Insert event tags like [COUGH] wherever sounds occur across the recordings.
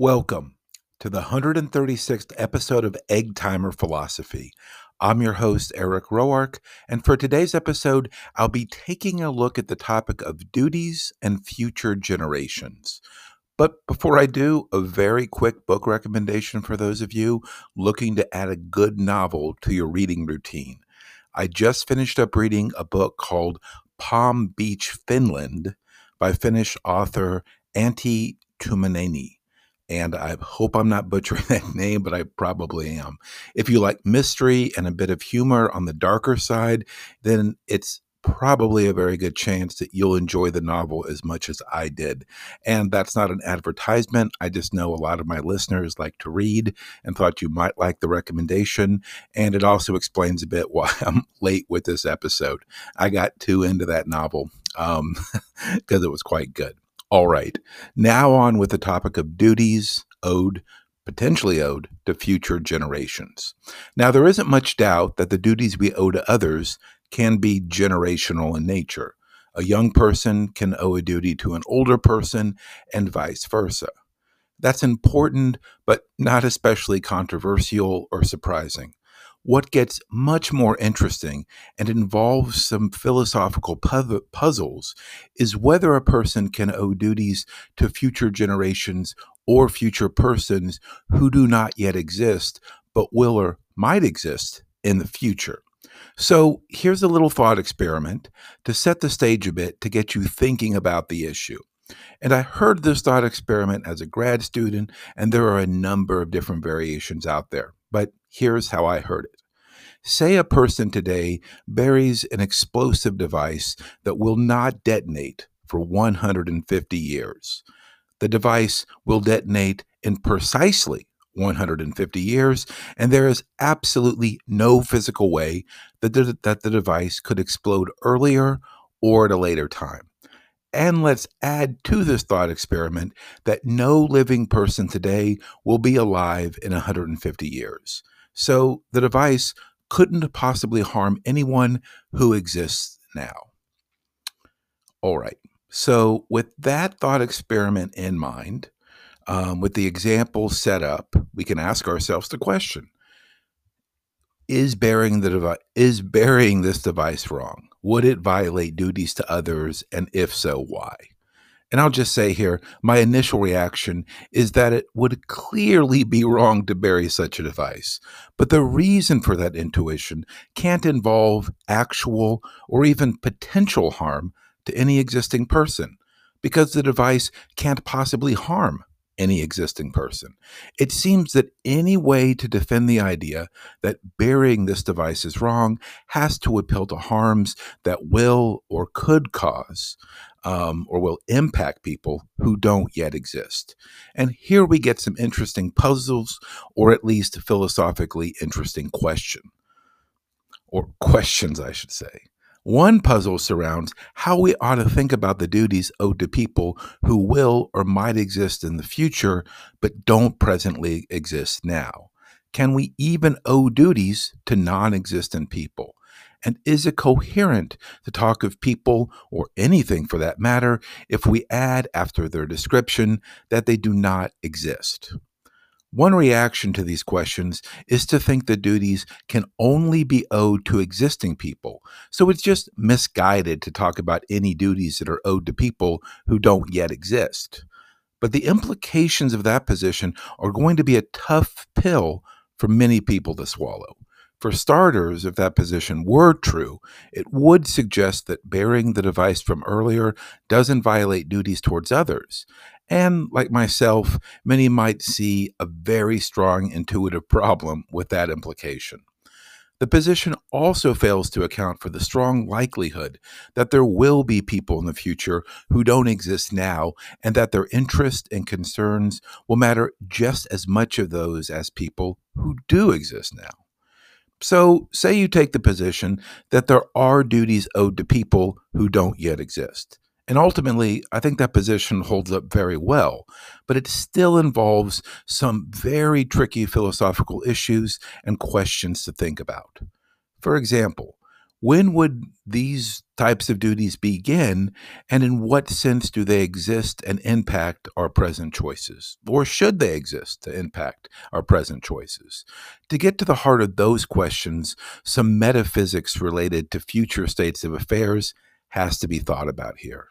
Welcome to the 136th episode of Egg Timer Philosophy. I'm your host, Eric Roark, and for today's episode, I'll be taking a look at the topic of duties and future generations. But before I do, a very quick book recommendation for those of you looking to add a good novel to your reading routine. I just finished up reading a book called Palm Beach, Finland by Finnish author Antti Tuomainen and I hope I'm not butchering [LAUGHS] that name, but I probably am. If you like mystery and a bit of humor on the darker side, then it's probably a very good chance that you'll enjoy the novel as much as I did. And that's not an advertisement. I just know a lot of my listeners like to read and thought you might like the recommendation. And it also explains a bit [LAUGHS] why I'm late with this episode. I got too into that novel because um, [LAUGHS] it was quite good. All right, now on with the topic of duties owed, potentially owed, to future generations. Now, there isn't much doubt that the duties we owe to others can be generational in nature. A young person can owe a duty to an older person, and vice versa. That's important, but not especially controversial or surprising. What gets much more interesting and involves some philosophical puzzles is whether a person can owe duties to future generations or future persons who do not yet exist, but will or might exist in the future. So here's a little thought experiment to set the stage a bit to get you thinking about the issue. And I heard this thought experiment as a grad student, and there are a number of different variations out there. But here's how I heard it. Say a person today buries an explosive device that will not detonate for 150 years. The device will detonate in precisely 150 years, and there is absolutely no physical way that the, that the device could explode earlier or at a later time. And let's add to this thought experiment that no living person today will be alive in 150 years. So the device couldn't possibly harm anyone who exists now. All right. So, with that thought experiment in mind, um, with the example set up, we can ask ourselves the question: Is burying the device is burying this device wrong? Would it violate duties to others, and if so, why? And I'll just say here, my initial reaction is that it would clearly be wrong to bury such a device. But the reason for that intuition can't involve actual or even potential harm to any existing person, because the device can't possibly harm any existing person. It seems that any way to defend the idea that burying this device is wrong has to appeal to harms that will or could cause um, or will impact people who don't yet exist. And here we get some interesting puzzles, or at least philosophically interesting question, or questions, I should say. One puzzle surrounds how we ought to think about the duties owed to people who will or might exist in the future, but don't presently exist now. Can we even owe duties to non existent people? And is it coherent to talk of people, or anything for that matter, if we add after their description that they do not exist? One reaction to these questions is to think that duties can only be owed to existing people. So it's just misguided to talk about any duties that are owed to people who don't yet exist. But the implications of that position are going to be a tough pill for many people to swallow. For starters, if that position were true, it would suggest that bearing the device from earlier doesn't violate duties towards others. And like myself, many might see a very strong intuitive problem with that implication. The position also fails to account for the strong likelihood that there will be people in the future who don't exist now, and that their interests and concerns will matter just as much of those as people who do exist now. So, say you take the position that there are duties owed to people who don't yet exist. And ultimately, I think that position holds up very well, but it still involves some very tricky philosophical issues and questions to think about. For example, When would these types of duties begin, and in what sense do they exist and impact our present choices? Or should they exist to impact our present choices? To get to the heart of those questions, some metaphysics related to future states of affairs has to be thought about here.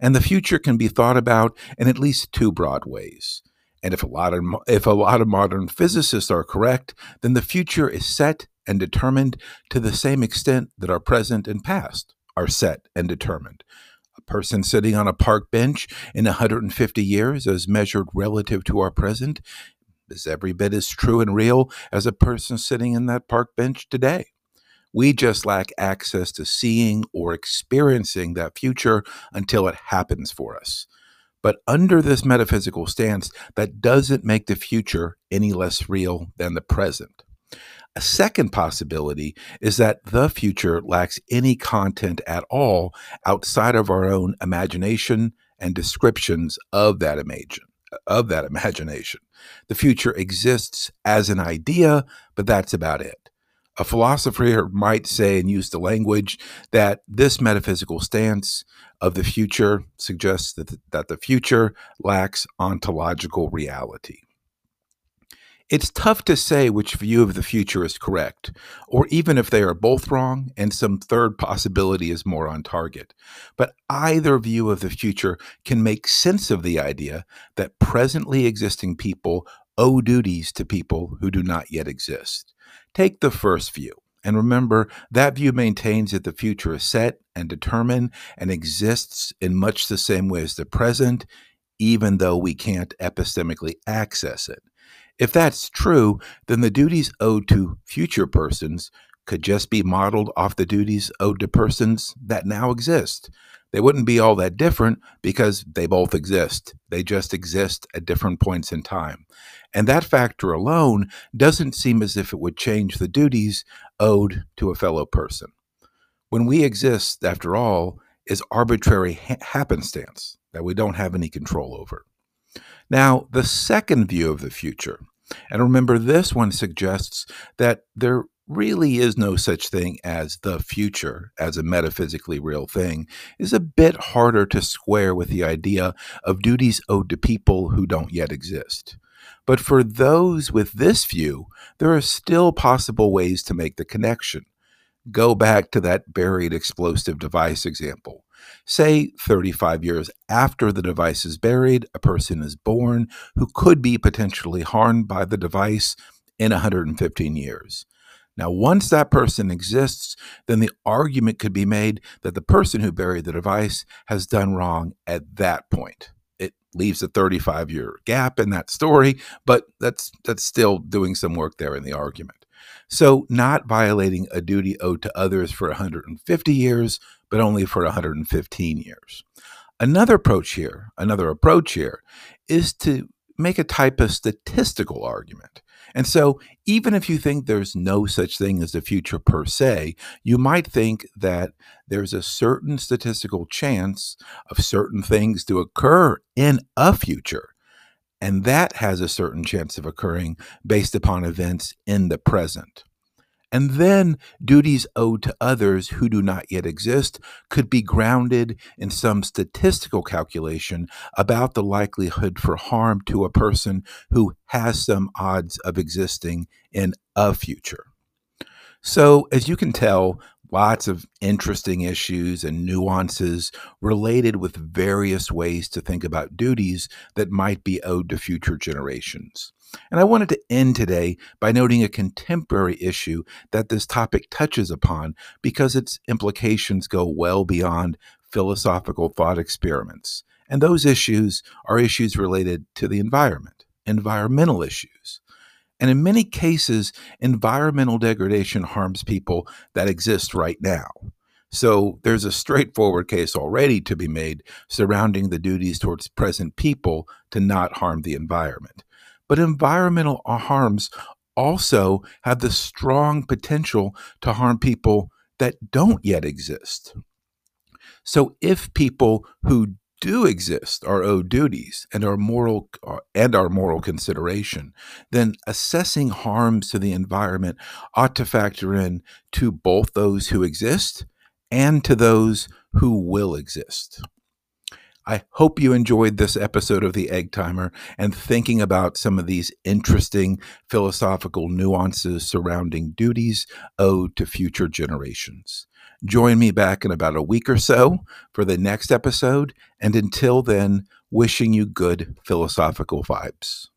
And the future can be thought about in at least two broad ways. And if a lot of if a lot of modern physicists are correct, then the future is set and determined to the same extent that our present and past are set and determined. A person sitting on a park bench in 150 years, as measured relative to our present, is every bit as true and real as a person sitting in that park bench today. We just lack access to seeing or experiencing that future until it happens for us. But under this metaphysical stance, that doesn't make the future any less real than the present. A second possibility is that the future lacks any content at all outside of our own imagination and descriptions of that imagine of that imagination. The future exists as an idea, but that's about it. A philosopher might say and use the language that this metaphysical stance of the future suggests that the, that the future lacks ontological reality. It's tough to say which view of the future is correct, or even if they are both wrong and some third possibility is more on target. But either view of the future can make sense of the idea that presently existing people owe duties to people who do not yet exist. Take the first view. And remember, that view maintains that the future is set and determined and exists in much the same way as the present, even though we can't epistemically access it. If that's true, then the duties owed to future persons could just be modeled off the duties owed to persons that now exist. They wouldn't be all that different because they both exist. They just exist at different points in time. And that factor alone doesn't seem as if it would change the duties owed to a fellow person. When we exist, after all, is arbitrary ha- happenstance that we don't have any control over. Now, the second view of the future, and remember, this one suggests that there really is no such thing as the future as a metaphysically real thing, is a bit harder to square with the idea of duties owed to people who don't yet exist. But for those with this view, there are still possible ways to make the connection. Go back to that buried explosive device example. Say 35 years after the device is buried, a person is born who could be potentially harmed by the device in 115 years. Now, once that person exists, then the argument could be made that the person who buried the device has done wrong at that point. It leaves a 35 year gap in that story, but that's that's still doing some work there in the argument. So, not violating a duty owed to others for 150 years, but only for 115 years. Another approach here, another approach here is to make a type of statistical argument. And so, even if you think there's no such thing as the future per se, you might think that there's a certain statistical chance of certain things to occur in a future. And that has a certain chance of occurring based upon events in the present. And then duties owed to others who do not yet exist could be grounded in some statistical calculation about the likelihood for harm to a person who has some odds of existing in a future. So, as you can tell, lots of interesting issues and nuances related with various ways to think about duties that might be owed to future generations. And I wanted to end today by noting a contemporary issue that this topic touches upon because its implications go well beyond philosophical thought experiments. And those issues are issues related to the environment, environmental issues. And in many cases, environmental degradation harms people that exist right now. So there's a straightforward case already to be made surrounding the duties towards present people to not harm the environment. But environmental harms also have the strong potential to harm people that don't yet exist. So if people who do exist are owed duties and our moral uh, and our moral consideration, then assessing harms to the environment ought to factor in to both those who exist and to those who will exist. I hope you enjoyed this episode of the Egg Timer and thinking about some of these interesting philosophical nuances surrounding duties owed to future generations. Join me back in about a week or so for the next episode, and until then, wishing you good philosophical vibes.